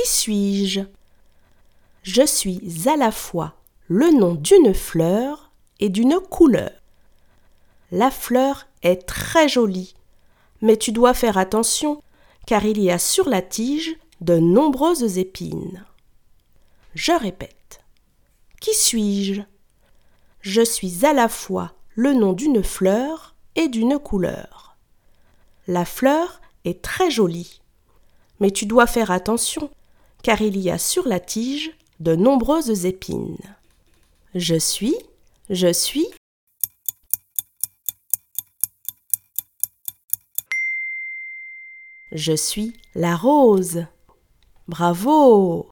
Qui suis-je? Je suis à la fois le nom d'une fleur et d'une couleur. La fleur est très jolie, mais tu dois faire attention car il y a sur la tige de nombreuses épines. Je répète. Qui suis-je? Je suis à la fois le nom d'une fleur et d'une couleur. La fleur est très jolie, mais tu dois faire attention car il y a sur la tige de nombreuses épines. Je suis, je suis. Je suis la rose. Bravo